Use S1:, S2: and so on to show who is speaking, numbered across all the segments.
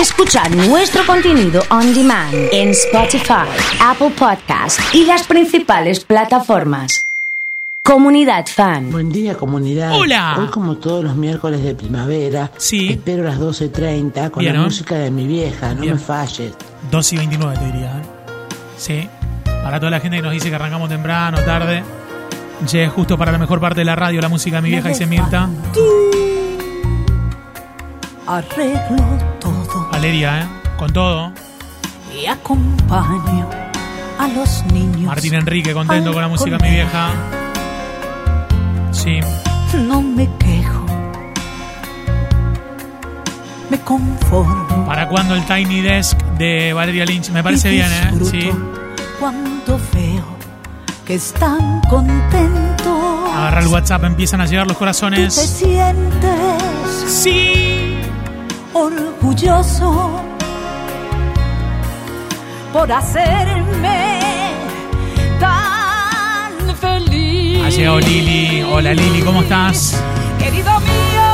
S1: Escuchar nuestro contenido on demand en Spotify, Apple Podcast y las principales plataformas. Comunidad Fan.
S2: Buen día, comunidad.
S3: Hola.
S2: Hoy, como todos los miércoles de primavera,
S3: Sí.
S2: espero las 12.30 con
S3: Bien,
S2: la música de mi vieja, no
S3: Bien.
S2: me falles.
S3: 2 y 29 te diría. ¿eh? Sí. Para toda la gente que nos dice que arrancamos temprano, tarde. Llegué justo para la mejor parte de la radio, la música de mi vieja, dice Mirta.
S4: Arreglo todo
S3: Valeria, ¿eh? Con todo.
S4: y acompaño a los niños.
S3: Martín Enrique, contento con la música mi vieja. Sí.
S4: No me quejo, me conformo.
S3: ¿Para cuándo el Tiny Desk de Valeria Lynch? Me parece bien, ¿eh? Sí.
S4: Cuando veo que están contentos.
S3: Agarra el WhatsApp, empiezan a llegar los
S4: Tú te
S3: corazones.
S4: sientes
S3: Sí.
S4: Orgulloso por hacerme tan feliz.
S3: Ha llegado Lili. Hola Lili, ¿cómo estás?
S4: Querido mío,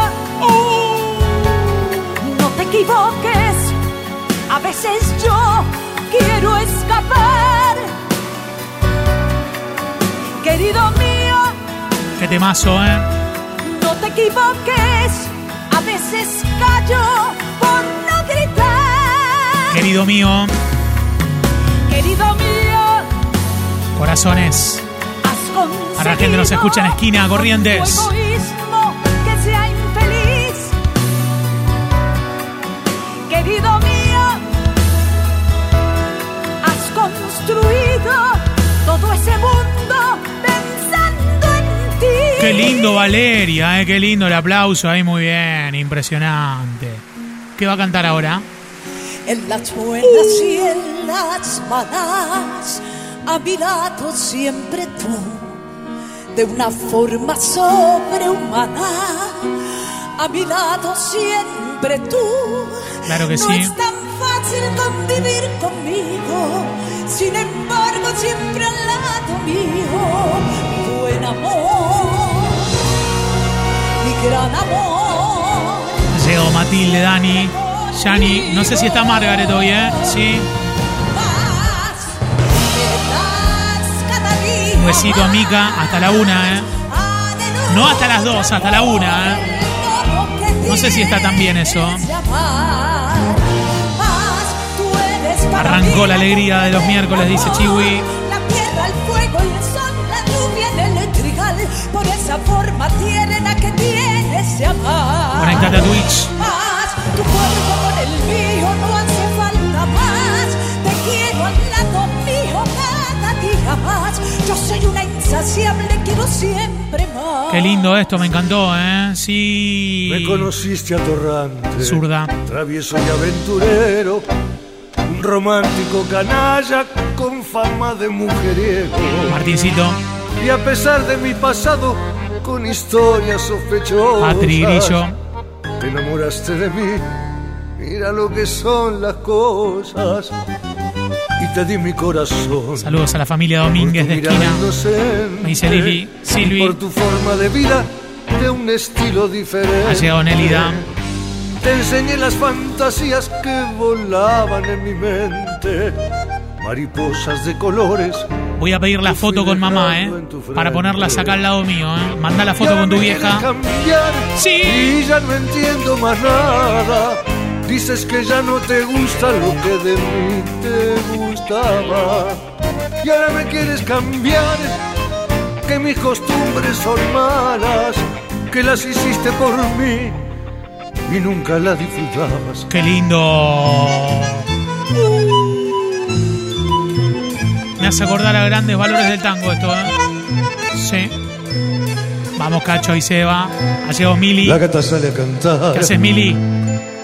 S4: no te equivoques. A veces yo quiero escapar. Querido mío,
S3: Qué temazo, ¿eh?
S4: no te equivoques. Veces callo por no gritar.
S3: Querido mío,
S4: Querido mío,
S3: corazones. Para la gente que nos escucha en esquina, Corrientes.
S4: egoísmo que sea infeliz. Querido mío, has construido
S3: Qué lindo Valeria, ¿eh? Qué lindo el aplauso ahí, muy bien, impresionante. ¿Qué va a cantar ahora?
S4: En las buenas y en las malas, a mi lado siempre tú, de una forma sobrehumana. A mi lado siempre tú.
S3: Claro que
S4: no
S3: sí.
S4: es tan fácil convivir conmigo, sin embargo siempre al lado mío. Buen amor, gran amor.
S3: Llegó Matilde, Dani, Yani, no sé si está Margaret hoy, ¿eh? Sí. Un besito a Mica, hasta la una, ¿eh? No hasta las dos, hasta la una, ¿eh? No sé si está tan bien eso. Arrancó la alegría de los miércoles, dice. Chiwi.
S4: La tierra, el fuego, el la lluvia, Por esa forma tierna que tienes de amar.
S3: Conectate a Twitch.
S4: Más, tu cuerpo con el mío no hace falta más. Te quiero al lado mío cada día más. Yo soy una insaciable, quiero siempre más.
S3: Qué lindo esto, me encantó, ¿eh? Sí.
S5: Me conociste atorrante,
S3: Zurda.
S5: travieso y aventurero, un romántico canalla con fama de mujeriego.
S3: Martincito,
S5: Y a pesar de mi pasado, con historias sospechosas,
S3: Patri Grillo.
S5: te enamoraste de mí. Mira lo que son las cosas. Y te di mi corazón.
S3: Saludos a la familia Domínguez de esquina. Me dice Lili, Silvi.
S5: Por tu forma de vida, de un estilo diferente.
S3: Ha llegado Nélida.
S5: Te enseñé las fantasías que volaban en mi mente. Mariposas de colores.
S3: Voy a pedir la foto con mamá, ¿eh? Para ponerlas acá al lado mío, ¿eh? Manda la foto con tu vieja.
S5: cambiar
S3: Sí.
S5: Y ya no entiendo más nada. Dices que ya no te gusta lo que de mí te gustaba. Y ahora me quieres cambiar. Que mis costumbres son malas. Que las hiciste por mí. Y nunca las disfrutabas.
S3: Qué lindo. Hace acordar a grandes valores del tango esto, ¿eh? Sí. Vamos, Cacho y Seba. Ha llegado Mili.
S5: La gata sale a cantar.
S3: ¿Qué haces, Mili?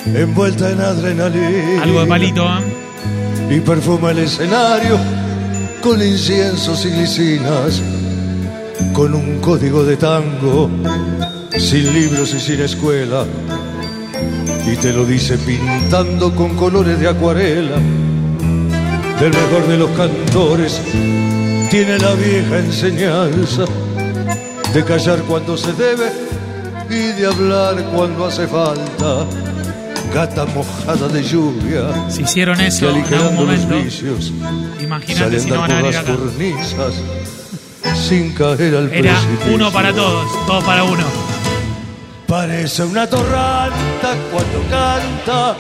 S5: Envuelta en adrenalina.
S3: Algo de palito, ¿eh?
S5: y perfuma el escenario con inciensos y glicinas, con un código de tango, sin libros y sin escuela, y te lo dice pintando con colores de acuarela, del mejor de los cantores, tiene la vieja enseñanza de callar cuando se debe y de hablar cuando hace falta. gata mojada de lluvia,
S3: Si hicieron eso en algún
S5: los vicios,
S3: imagínate si no van a
S5: las cornisas, sin caer al
S3: Era
S5: precipicio.
S3: uno para todos, todos para uno.
S5: Parece una torranta cuando canta,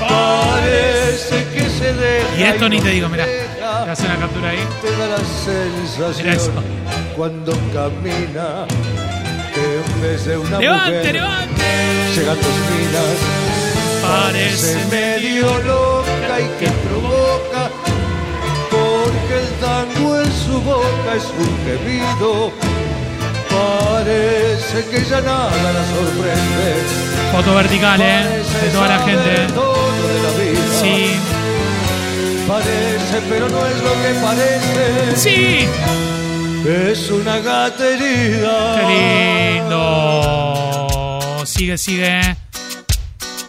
S5: parece.
S3: Y esto ni te digo, mirá.
S5: deja.
S3: Te hace una captura ahí.
S5: te da la
S3: Mirá eso.
S5: sensación cuando camina que en vez de una
S3: ¡Levante,
S5: mujer
S3: levante!
S5: llegan dos minas
S3: Parece
S5: medio loca y que provoca porque el tango en su boca es un gemido parece que ya nada la sorprende
S3: Foto vertical, ¿eh? De toda la gente.
S5: todo de la vida
S3: Sí,
S5: parece pero no es lo que parece
S3: sí.
S5: Es una gata herida.
S3: Qué lindo. Sigue, sigue.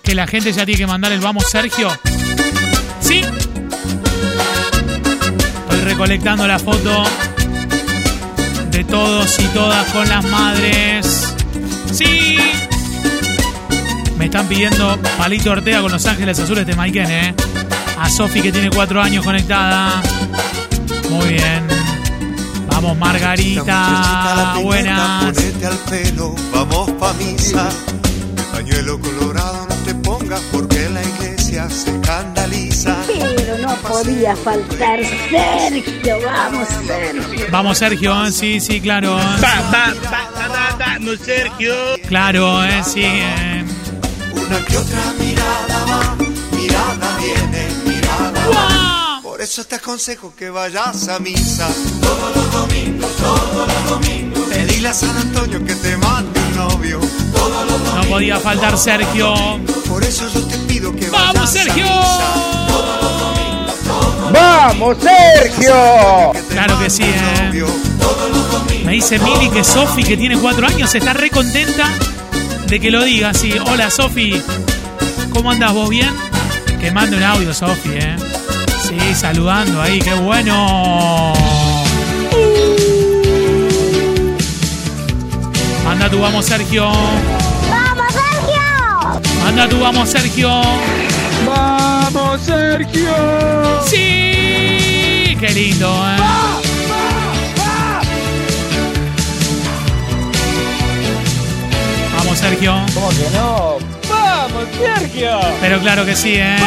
S3: Que la gente ya tiene que mandar el vamos, Sergio. Sí. Estoy recolectando la foto de todos y todas con las madres. Sí. Me están pidiendo Palito Ortega con Los Ángeles Azules de Maiken, ¿eh? A Sofi que tiene cuatro años conectada. Muy bien. Vamos, Margarita. Buenas.
S6: Ponete al pelo, vamos pa' misa. El pañuelo colorado no te pongas porque la iglesia se escandaliza.
S7: Pero no podía faltar Sergio, vamos Sergio.
S3: Vamos, Sergio. ¿eh? Sí, sí, claro. ¿eh?
S8: Vamos, Sergio.
S3: Claro, ¿eh? Sí. ¿eh?
S6: Una que otra mirada va, mirada viene, Por eso te aconsejo que vayas a misa. Todos los domingos, todos los domingos. Pedile a San Antonio que te mande un novio. Todos los
S3: No podía faltar Sergio.
S6: Por eso yo te pido que vayas
S3: ¡Vamos, Sergio!
S6: a misa.
S8: ¡Vamos, Sergio!
S6: Que te
S3: Claro que sí, eh. Me dice Mili que Sofi, que tiene cuatro años, está re contenta de que lo diga. Sí, hola Sofi. ¿Cómo andas vos bien? Que mande un audio, Sofi, ¿eh? Sí, saludando ahí, qué bueno. Manda tu vamos, Sergio.
S7: ¡Vamos Sergio!
S3: Manda tu vamos, Sergio.
S8: ¡Vamos, Sergio!
S3: Sí, qué lindo, ¿eh? Vamos, Sergio.
S8: ¿Cómo que no? ¡Vamos, Sergio!
S3: Pero claro que sí, ¿eh?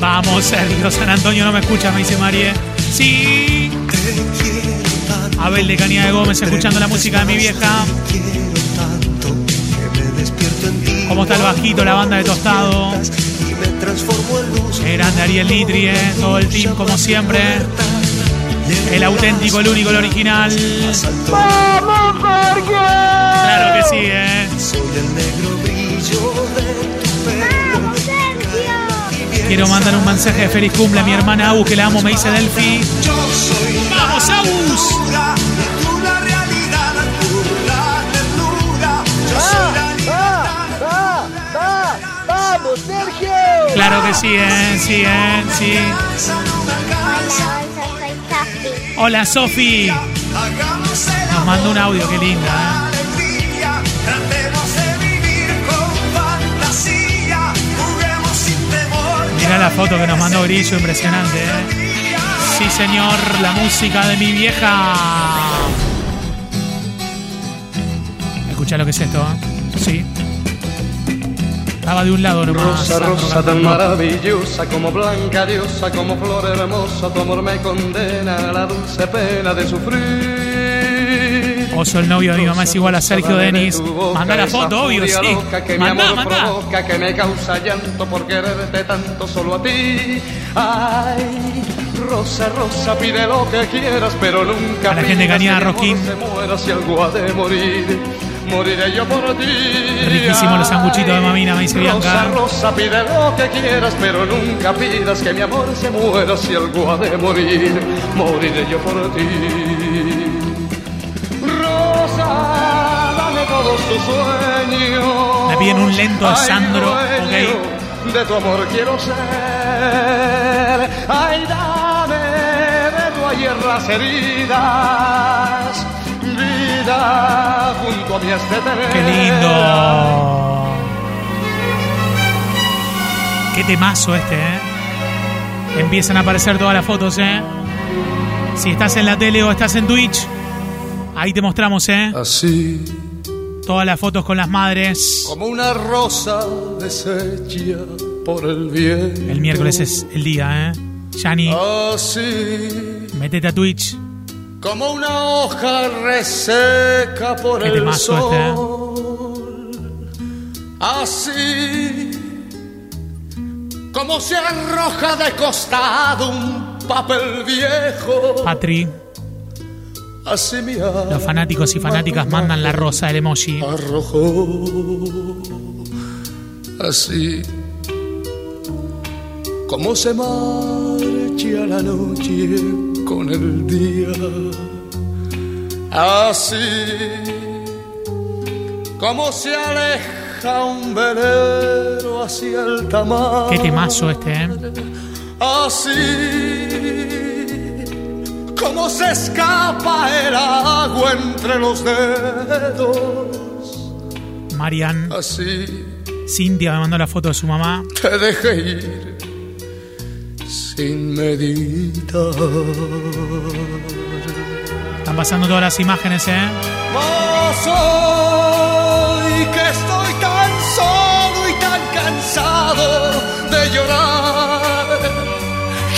S3: Vamos, Sergio. San Antonio no me escucha, me dice Marie. Sí. Abel de Cañada de Gómez escuchando la música de mi vieja. ¿Cómo está el bajito, la banda de Tostado? Grande Ariel Nitri, ¿eh? Todo el team, como siempre. El auténtico, el único, el original.
S8: ¡Vamos, Sergio!
S3: Claro que sí, ¿eh?
S6: Soy el negro brillo
S3: Quiero mandar un mensaje de feliz cumple a mi hermana Agus, que la amo, me dice Delphi. ¡Vamos, Agus! Claro que sí, ¿eh? Sí, ¿eh? Sí. Hola, Sofi. Nos manda un audio, qué linda,
S6: alegría.
S3: Mira la foto que nos mandó Grillo, impresionante, ¿eh? Sí, señor, la música de mi vieja. Escucha lo que es esto, ¿eh? Sí. Estaba de un lado nomás.
S9: Rosa, rosa tan maravillosa, como blanca diosa, como flor hermosa, tu amor me condena a la dulce pena de sufrir.
S3: Oso, el novio de mi mamá es igual a Sergio Denis. Manda la foto, obvio, sí. manda.
S9: provoca, que me causa llanto por quererte tanto solo a ti. Ay, rosa, rosa, pide lo que quieras, pero nunca
S3: A la gente
S9: que mi amor
S3: Rosquín.
S9: se muera si algo ha de morir. Moriré yo por ti.
S3: Riquísimos los sanguchitos de mamina, me dice
S9: Rosa,
S3: Bianca.
S9: rosa, pide lo que quieras, pero nunca pidas que mi amor se muera si algo ha de morir. Moriré yo por ti. Todos tus sueños.
S3: Me piden un lento
S9: Ay,
S3: Sandro,
S9: dueño De tu amor quiero ser. Ay, dame de tu ayer las heridas. Vida junto a mi este
S3: Qué lindo. Qué temazo este, ¿eh? Empiezan a aparecer todas las fotos, ¿eh? Si estás en la tele o estás en Twitch, ahí te mostramos, ¿eh?
S9: Así
S3: Todas las fotos con las madres.
S9: como una rosa deshecha por el viento.
S3: El miércoles es el día, ¿eh? Yani,
S9: Así
S3: metete a Twitch.
S9: como una hoja reseca por
S3: Qué
S9: el
S3: temazo este, ¿eh?
S9: sol. Así como se arroja de costado un papel viejo.
S3: Patri, los fanáticos y fanáticas mandan la rosa del emoji.
S9: arrojó así como se marcha la noche con el día así como se aleja un velero hacia el tamar
S3: Qué temazo este, ¿eh?
S9: Así como se escapa el agua entre los dedos.
S3: Marian,
S9: Así
S3: Cintia me mandó la foto de su mamá.
S9: te dejé ir sin meditar.
S3: Están pasando todas las imágenes, ¿eh?
S9: Mas hoy que estoy tan solo y tan cansado de llorar,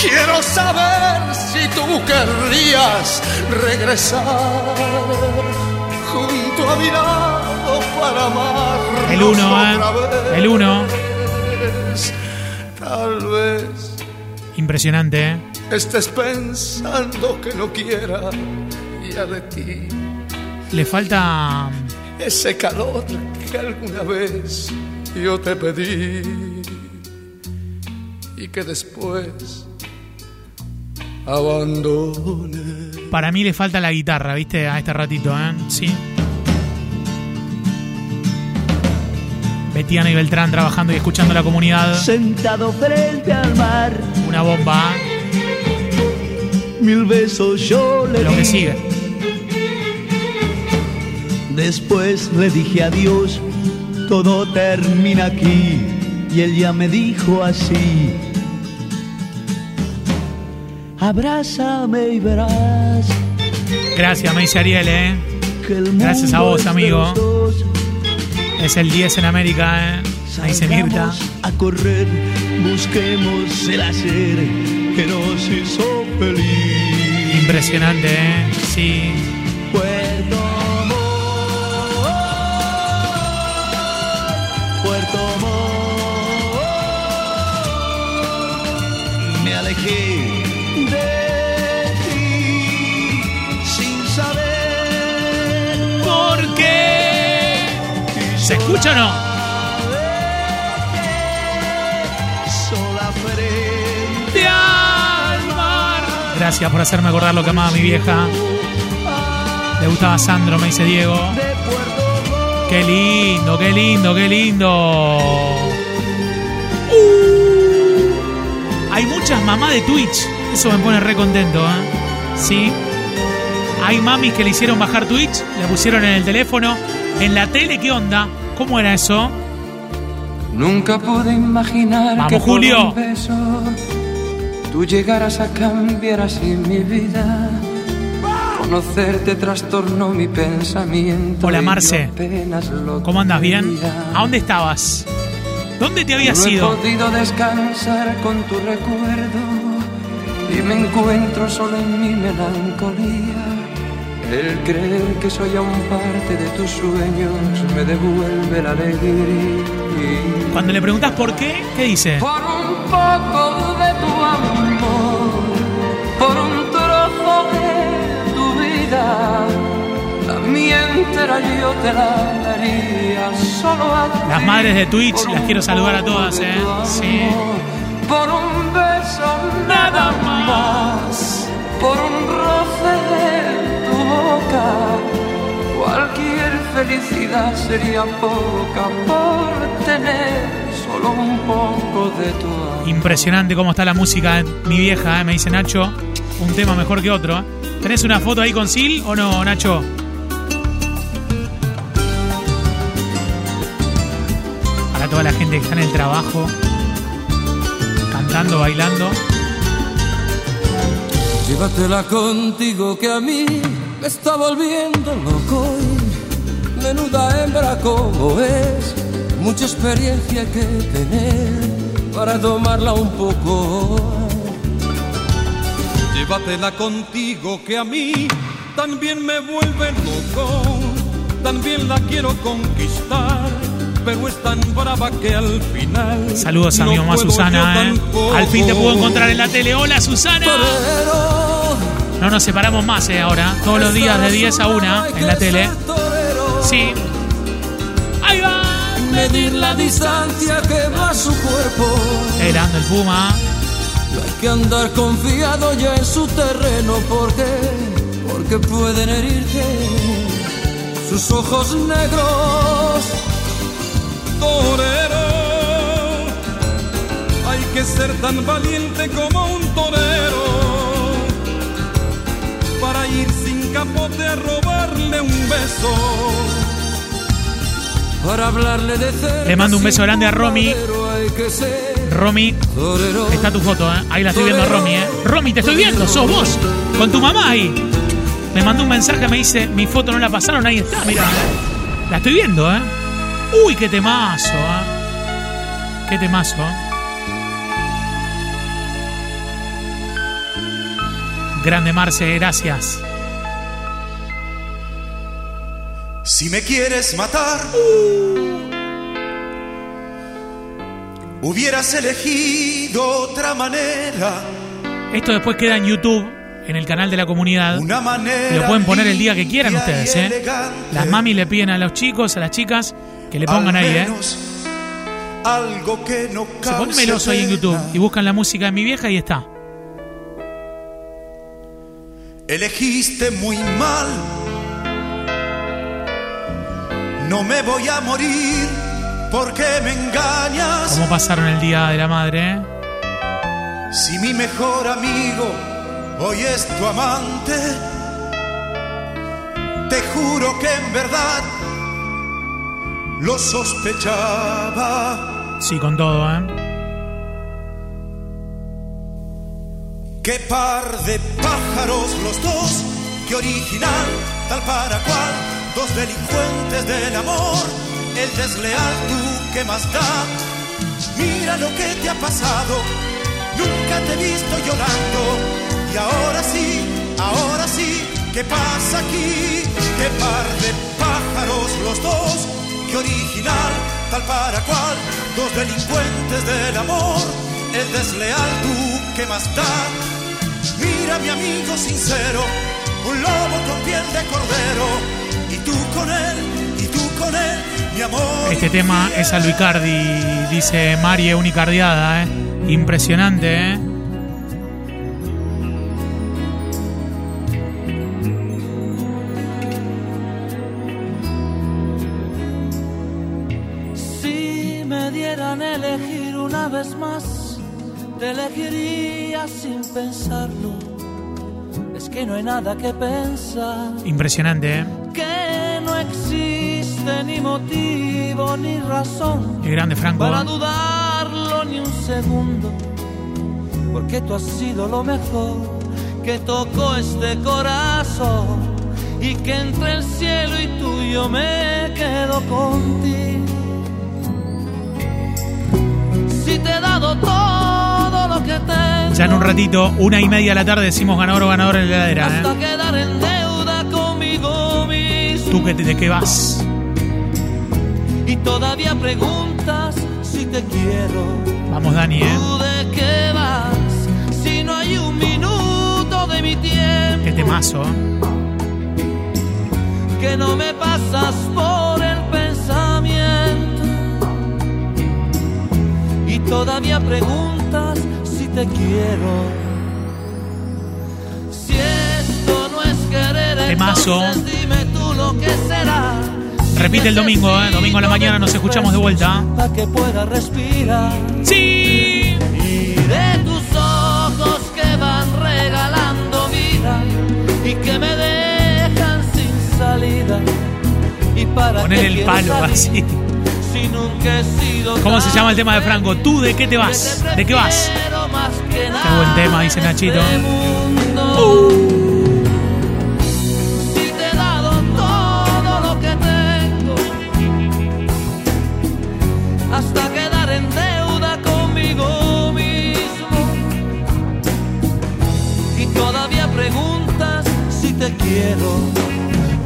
S9: quiero saber si tú querrías regresar junto a mi lado para amarnos
S3: El uno, ¿eh? El uno.
S9: Tal vez
S3: Impresionante, ¿eh?
S9: estés pensando que no quiera ya de ti.
S3: Le falta
S9: ese calor que alguna vez yo te pedí y que después abandoné.
S3: Para mí le falta la guitarra, ¿viste? A este ratito, ¿eh? Sí. Betiana y Beltrán trabajando y escuchando la comunidad.
S10: Sentado frente al mar,
S3: Una bomba.
S10: mil besos yo le
S3: Lo que
S10: di.
S3: sigue.
S10: Después le dije adiós, todo termina aquí. Y él ya me dijo así. Abrázame y verás
S3: Gracias, me dice Ariel, ¿eh? Gracias a vos, amigo. Es el 10 en América, ¿eh? Me dice Mirta.
S10: A correr, busquemos el hacer que nos hizo feliz.
S3: Impresionante, ¿eh? Sí.
S10: Puerto Montt, Puerto Montt. Me alejé
S3: escucha o no?
S10: sola frente
S3: De al mar. Gracias por hacerme acordar lo que amaba mi vieja. Le gustaba Sandro, me dice Diego. Qué lindo, qué lindo, qué lindo. Uh. hay muchas mamás de Twitch. Eso me pone re contento, ¿eh? Sí. Hay mamis que le hicieron bajar Twitch, le pusieron en el teléfono. En la tele, ¿qué onda? ¿Cómo era eso?
S11: Nunca pude imaginar
S3: Vamos,
S11: que por
S3: Julio.
S11: un beso tú llegaras a cambiar así mi vida. Conocerte trastornó mi pensamiento.
S3: Hola, Marce. ¿Cómo andas? ¿Bien? ¿A dónde estabas? ¿Dónde te habías
S11: no
S3: ido?
S11: he podido descansar con tu recuerdo y me encuentro solo en mi melancolía. El creer que soy aún parte de tus sueños me devuelve la alegría.
S3: Cuando le preguntas por qué, ¿qué dice?
S11: Por un poco de tu amor, por un trozo de tu vida, la mía entera yo te la daría solo a ti.
S3: Las madres de Twitch, las quiero saludar a todas, ¿eh? Sí.
S11: Por un beso nada más, por un roce de boca. Cualquier felicidad sería poca por tener solo un poco de tu amor.
S3: Impresionante cómo está la música de mi vieja, ¿eh? me dice Nacho. Un tema mejor que otro. ¿eh? ¿Tenés una foto ahí con Sil o no, Nacho? Para toda la gente que está en el trabajo. cantando, bailando.
S11: Llévatela contigo que a mí me está volviendo loco. y Menuda hembra como es, mucha experiencia que tener para tomarla un poco.
S12: Llévatela contigo que a mí también me vuelve loco. También la quiero conquistar, pero es tan brava que al final.
S3: Saludos a mi mamá Susana. ¿eh? Al fin te puedo encontrar en la tele. Hola Susana.
S11: Torero,
S3: No nos separamos más eh, ahora. Todos los días de 10 a 1 en la tele. Sí. Ahí va.
S11: medir la distancia que va su cuerpo.
S3: Grande el Puma.
S11: Hay que andar confiado ya en su terreno porque, porque pueden herirte sus ojos negros.
S12: torero. Hay que ser tan valiente como un torero para ir sin capote robarle un beso.
S11: Para hablarle de cerca.
S3: Le mando un beso grande a Romy. Romy, está tu foto, ¿eh? Ahí la estoy viendo a Romy, ¿eh? Romy, te estoy viendo, sos vos, con tu mamá ahí. Me mandó un mensaje, me dice, mi foto no la pasaron, ahí está, mira. La estoy viendo, ¿eh? Uy, qué temazo, ¿eh? Qué temazo. Grande Marce, gracias.
S6: Si me quieres matar, hubieras elegido otra manera.
S3: Esto después queda en YouTube, en el canal de la comunidad.
S6: Una manera.
S3: Lo pueden poner el día que quieran ustedes, ¿eh?
S6: elegante.
S3: Las mamis le piden a los chicos, a las chicas, que le pongan
S6: Al
S3: ahí, ¿eh?
S6: Algo que no
S3: Se pone meloso ahí en YouTube y buscan la música de mi vieja y está.
S6: Elegiste muy mal. No me voy a morir porque me engañas.
S3: ¿Cómo pasaron el día de la madre? eh?
S6: Si mi mejor amigo hoy es tu amante, te juro que en verdad lo sospechaba.
S3: Sí, con todo, ¿eh?
S6: Qué par de pájaros los dos, qué original, tal para cual, dos delincuentes del amor, el desleal tú, ¿qué más da? Mira lo que te ha pasado, nunca te he visto llorando, y ahora sí, ahora sí, ¿qué pasa aquí? Qué par de pájaros los dos, qué original, tal para cual, dos delincuentes del amor, el desleal tú, ¿qué más da? Mira mi amigo sincero, un lobo con piel de cordero, y tú con él, y tú con él, mi amor.
S3: Este tema es a Luicardi, dice Marie Unicardiada, ¿eh? Impresionante, ¿eh?
S13: Si me dieran elegir una vez más, te elegiría sin pensarlo. Es que no hay nada que pensar,
S3: Impresionante, ¿eh?
S13: que no existe ni motivo ni razón
S3: Qué grande Franco.
S13: para dudarlo ni un segundo. Porque tú has sido lo mejor que tocó este corazón y que entre el cielo y tú yo me quedo contigo. Si te he dado todo
S3: Ya en un ratito, una y media de la tarde, decimos ganador o ganador en la heladera, ¿eh? ¿Tú que te, de qué vas?
S13: y todavía preguntas si te quiero.
S3: Vamos, Dani, ¿eh?
S13: ¿Tú de qué vas? Si no hay un minuto de mi tiempo
S3: Qué temazo.
S13: que no me pasas por el pensamiento y todavía preguntas te quiero. Si esto no es querer,
S3: Temazo.
S13: dime tú lo que será.
S3: Repite el domingo, ¿eh? Domingo a la mañana nos escuchamos de vuelta.
S13: Para que pueda respirar.
S3: ¡Sí!
S13: Y de tus ojos que van regalando vida y que me dejan sin salida. Y para
S3: Poner el palo
S13: salir
S3: así.
S13: Si nunca he sido
S3: ¿Cómo se llama el tema de Franco? ¿Tú de qué te vas? ¿De qué vas? Qué buen tema, dice Nachito.
S13: Si te he dado todo lo que tengo. Hasta quedar en deuda conmigo mismo. Y todavía preguntas si te quiero.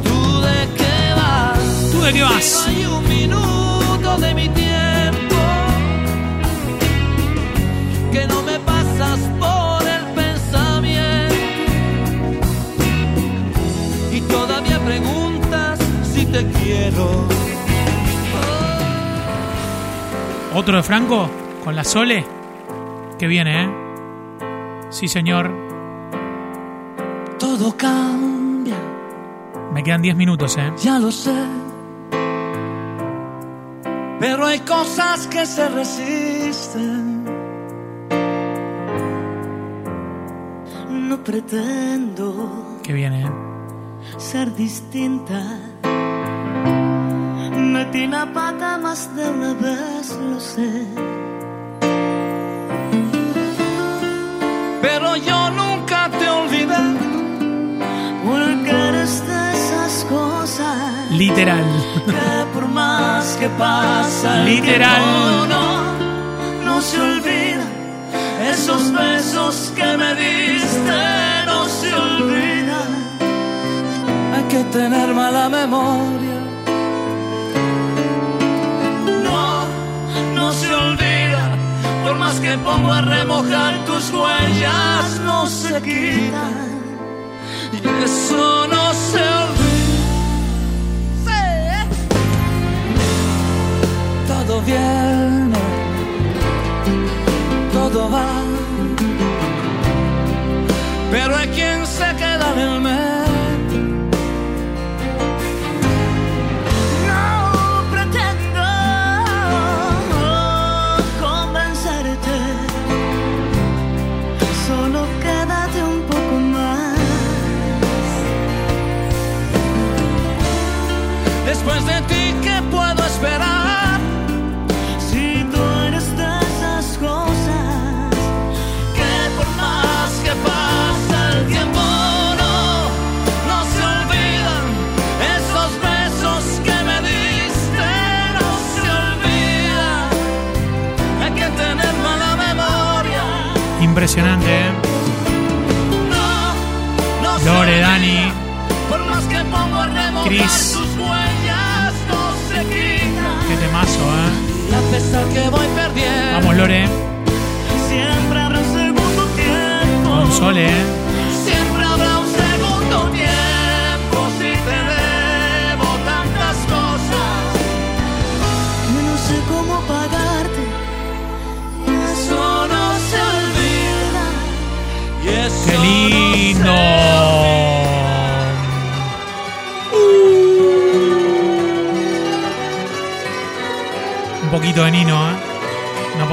S13: Tú de qué vas
S3: ¿Tú de qué vas?
S13: hay un minuto de mi tiempo pasas por el pensamiento y todavía preguntas si te quiero.
S3: ¿Otro de Franco? ¿Con la Sole? Que viene, ¿eh? Sí, señor.
S13: Todo cambia,
S3: Me quedan 10 minutos, ¿eh?
S13: ya lo sé. Pero hay cosas que se resisten.
S14: Pretendo
S3: Que viene, ¿eh?
S14: ser distinta. Metí la pata más de una vez, lo sé.
S13: Pero yo nunca te olvidé.
S14: Porque eres de esas cosas
S3: Literal.
S14: que por más que pasa
S3: Literal.
S14: tiempo, no, no se olvida. Esos besos que me diste no se olvidan.
S13: Hay que tener mala memoria.
S14: No, no se olvida. Por más que pongo a remojar tus huellas, no se quitan.
S13: Y eso no se olvida. Todo viene, Pero hay quien se queda en el medio.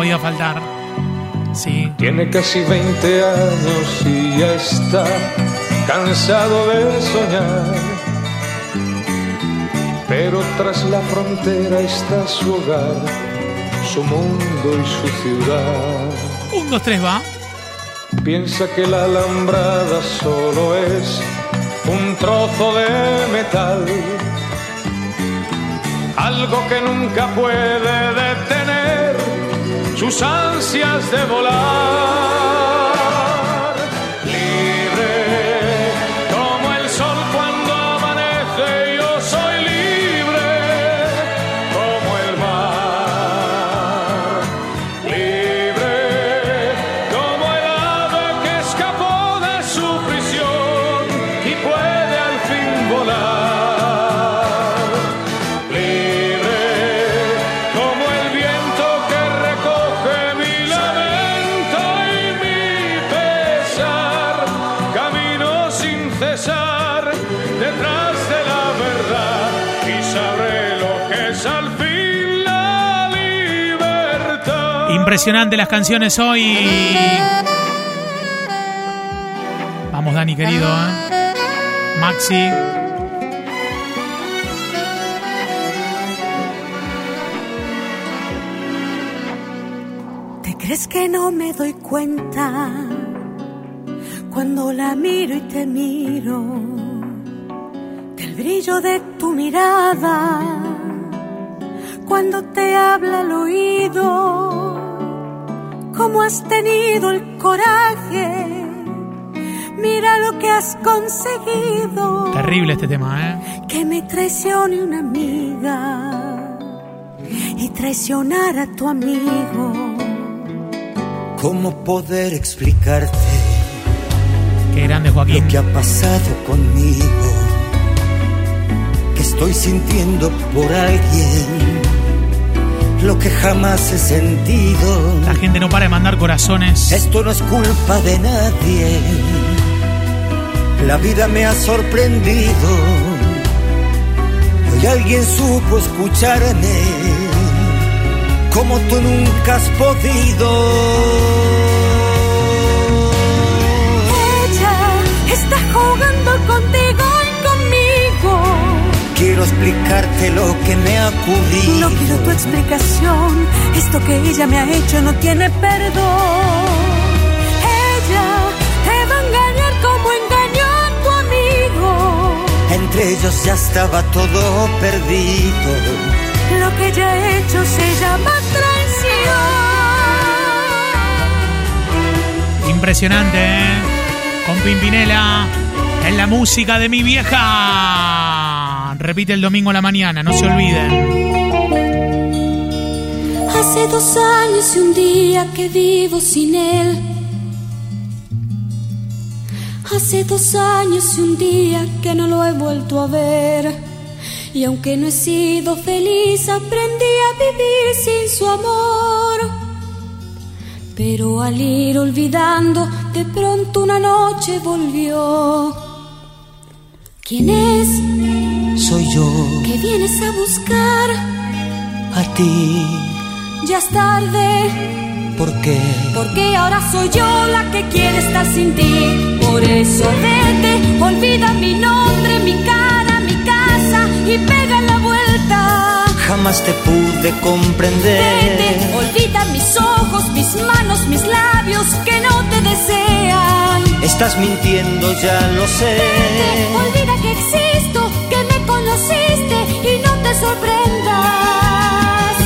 S3: Podía faltar. Sí.
S15: Tiene casi 20 años y ya está cansado de soñar. Pero tras la frontera está su hogar, su mundo y su ciudad.
S3: Un, dos, tres, va.
S15: Piensa que la alambrada solo es un trozo de metal, algo que nunca puede detener sus ansias de volar.
S3: Impresionante las canciones hoy. Vamos, Dani, querido, ¿eh? Maxi.
S4: ¿Crees que no me doy cuenta cuando la miro y te miro? Del brillo de tu mirada, cuando te habla al oído, cómo has tenido el coraje. Mira lo que has conseguido.
S3: Terrible este tema, ¿eh?
S4: Que me traicione una amiga y traicionar a tu amigo.
S16: ¿Cómo poder explicarte
S3: Qué grande, Joaquín.
S16: lo que ha pasado conmigo? Que estoy sintiendo por alguien lo que jamás he sentido.
S3: La gente no para de mandar corazones.
S16: Esto no es culpa de nadie. La vida me ha sorprendido. Hoy alguien supo escucharme como tú nunca has podido.
S4: Ella está jugando contigo.
S16: Quiero explicarte lo que me ha ocurrido.
S4: No quiero tu explicación. Esto que ella me ha hecho no tiene perdón. Ella te va a engañar como engañó a tu amigo.
S16: Entre ellos ya estaba todo perdido.
S4: Lo que ella ha hecho se llama traición.
S3: Impresionante, ¿eh? Con Pimpinela en la música de mi vieja. Repite el domingo a la mañana, no se olviden.
S17: Hace dos años y un día que vivo sin él. Hace dos años y un día que no lo he vuelto a ver. Y aunque no he sido feliz, aprendí a vivir sin su amor. Pero al ir olvidando, de pronto una noche volvió. ¿Quién es?
S16: Soy yo,
S17: que vienes a buscar?
S16: a ti.
S17: Ya es tarde,
S16: ¿Por qué?
S17: porque ahora soy yo la que quiere estar sin ti. Por eso vete, olvida mi nombre, mi cara, mi casa y pega la vuelta.
S16: Jamás te pude comprender.
S17: Vete, olvida mis ojos, mis manos, mis labios que no te desean.
S16: Estás mintiendo, ya lo sé.
S17: Olvida que sorprendas.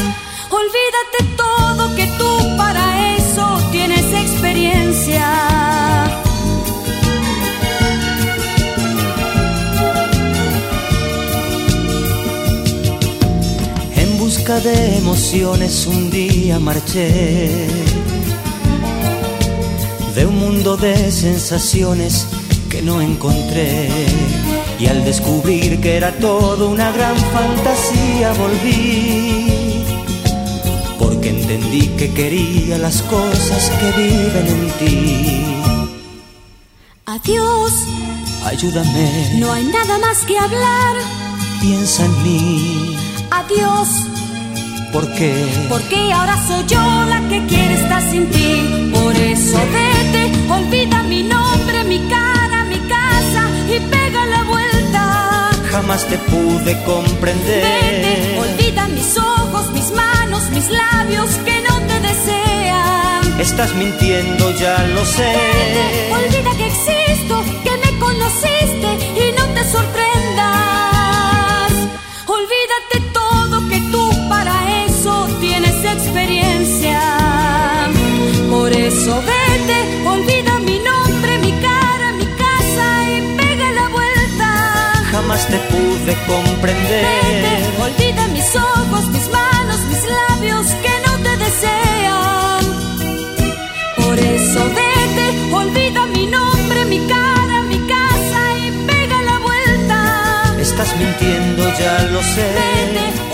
S17: Olvídate todo que tú para eso tienes experiencia.
S16: En busca de emociones un día marché. De un mundo de sensaciones que no encontré. Y al descubrir que era todo una gran fantasía volví. Porque entendí que quería las cosas que viven en ti.
S17: Adiós,
S16: Ayúdame,
S17: no hay nada más que hablar.
S16: piensa en mí.
S17: Adiós,
S16: ¿Por qué?
S17: porque ahora soy yo la que quiere estar sin ti. Por eso vete, olvida mi nombre, mi cara, mi casa y pega la vuelta.
S16: Jamás te pude comprender.
S17: Vete, olvida mis ojos, mis manos, mis labios que no te desean.
S16: Estás mintiendo, ya lo sé.
S17: Olvida que existo, que me conociste y no te sorprendas. Olvídate todo que tú para eso tienes experiencia. Por eso vete, olvida
S16: Jamás te pude comprender.
S17: Olvida mis ojos, mis manos, mis labios que no te desean. Por eso vete, olvida mi nombre, mi cara, mi casa y pega la vuelta.
S16: Estás mintiendo, ya lo sé.
S17: Vete,